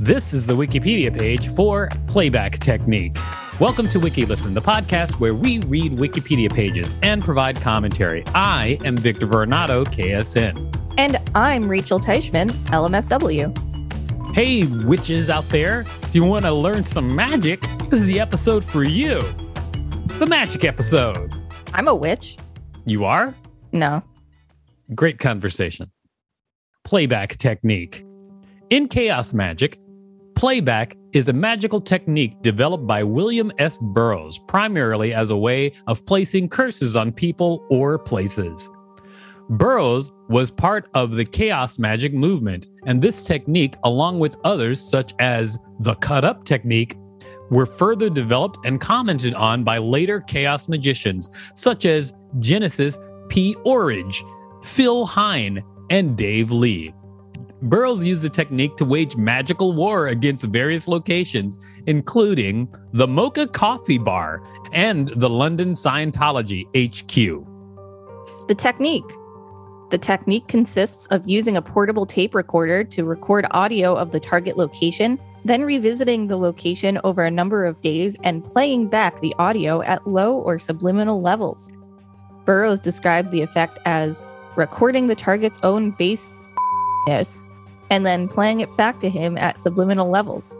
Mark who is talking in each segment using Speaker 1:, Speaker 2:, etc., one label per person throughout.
Speaker 1: This is the Wikipedia page for Playback Technique. Welcome to WikiListen, the podcast where we read Wikipedia pages and provide commentary. I am Victor Varnado, KSN.
Speaker 2: And I'm Rachel Teichman, LMSW.
Speaker 1: Hey, witches out there, if you want to learn some magic, this is the episode for you. The magic episode.
Speaker 2: I'm a witch.
Speaker 1: You are?
Speaker 2: No.
Speaker 1: Great conversation. Playback technique. In chaos magic, playback is a magical technique developed by William S. Burroughs primarily as a way of placing curses on people or places. Burroughs was part of the chaos magic movement, and this technique, along with others such as the cut up technique, were further developed and commented on by later chaos magicians such as Genesis P. Orridge, Phil Hine, and Dave Lee. Burroughs used the technique to wage magical war against various locations, including the Mocha Coffee Bar and the London Scientology HQ.
Speaker 2: The technique. The technique consists of using a portable tape recorder to record audio of the target location, then revisiting the location over a number of days and playing back the audio at low or subliminal levels. Burroughs described the effect as recording the target's own bass and then playing it back to him at subliminal levels.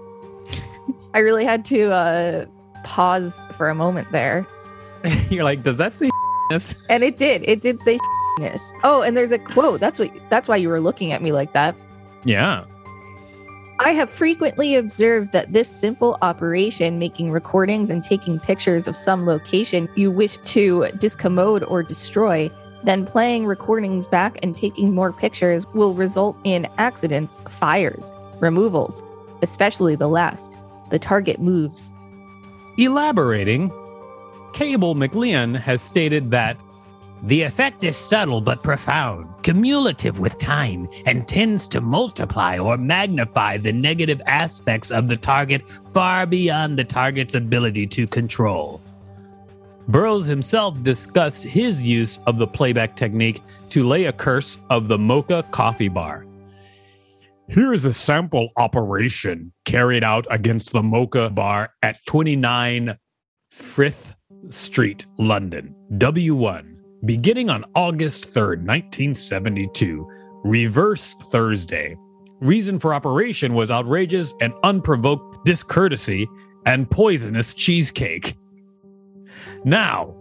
Speaker 2: I really had to uh, pause for a moment there.
Speaker 1: You're like, does that say
Speaker 2: And it did. It did say Oh, and there's a quote. That's what that's why you were looking at me like that.
Speaker 1: Yeah.
Speaker 2: I have frequently observed that this simple operation, making recordings and taking pictures of some location you wish to discommode or destroy, then playing recordings back and taking more pictures will result in accidents, fires, removals, especially the last. The target moves.
Speaker 1: Elaborating, Cable McLean has stated that the effect is subtle but profound, cumulative with time, and tends to multiply or magnify the negative aspects of the target far beyond the target's ability to control. Burroughs himself discussed his use of the playback technique to lay a curse of the Mocha Coffee Bar. Here is a sample operation carried out against the Mocha Bar at 29 Frith Street, London, W1, beginning on August 3rd, 1972, reverse Thursday. Reason for operation was outrageous and unprovoked discourtesy and poisonous cheesecake. Now,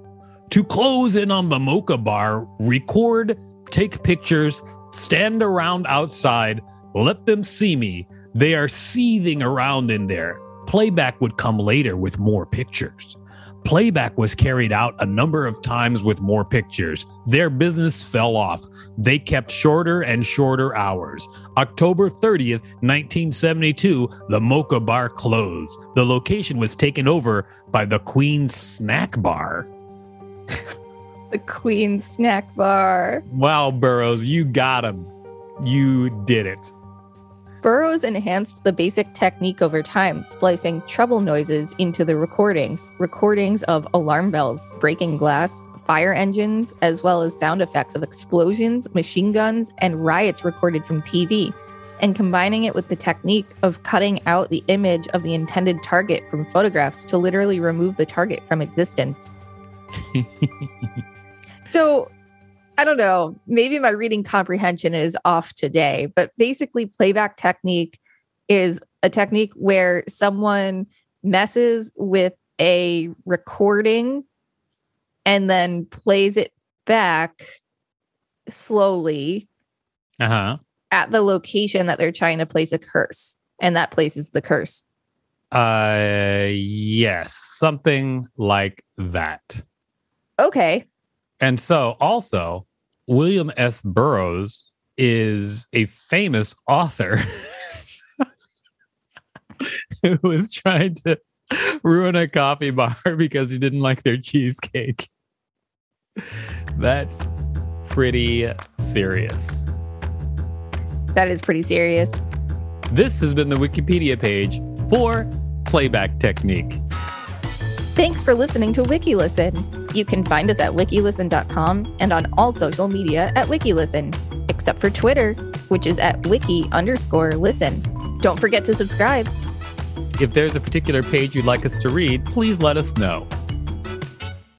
Speaker 1: to close in on the mocha bar, record, take pictures, stand around outside, let them see me. They are seething around in there. Playback would come later with more pictures. Playback was carried out a number of times with more pictures. Their business fell off. They kept shorter and shorter hours. October 30th, 1972, the Mocha Bar closed. The location was taken over by the Queen Snack Bar.
Speaker 2: the Queen Snack Bar.
Speaker 1: Wow, Burroughs, you got him. You did it.
Speaker 2: Burroughs enhanced the basic technique over time, splicing treble noises into the recordings, recordings of alarm bells, breaking glass, fire engines, as well as sound effects of explosions, machine guns, and riots recorded from TV, and combining it with the technique of cutting out the image of the intended target from photographs to literally remove the target from existence. so, I don't know. Maybe my reading comprehension is off today, but basically, playback technique is a technique where someone messes with a recording and then plays it back slowly
Speaker 1: uh-huh.
Speaker 2: at the location that they're trying to place a curse. And that places the curse.
Speaker 1: Uh, yes, something like that.
Speaker 2: Okay.
Speaker 1: And so, also, William S. Burroughs is a famous author who was trying to ruin a coffee bar because he didn't like their cheesecake. That's pretty serious.
Speaker 2: That is pretty serious.
Speaker 1: This has been the Wikipedia page for playback technique.
Speaker 2: Thanks for listening to WikiListen. You can find us at wikilisten.com and on all social media at WikiListen, except for Twitter, which is at wiki underscore listen. Don't forget to subscribe.
Speaker 1: If there's a particular page you'd like us to read, please let us know.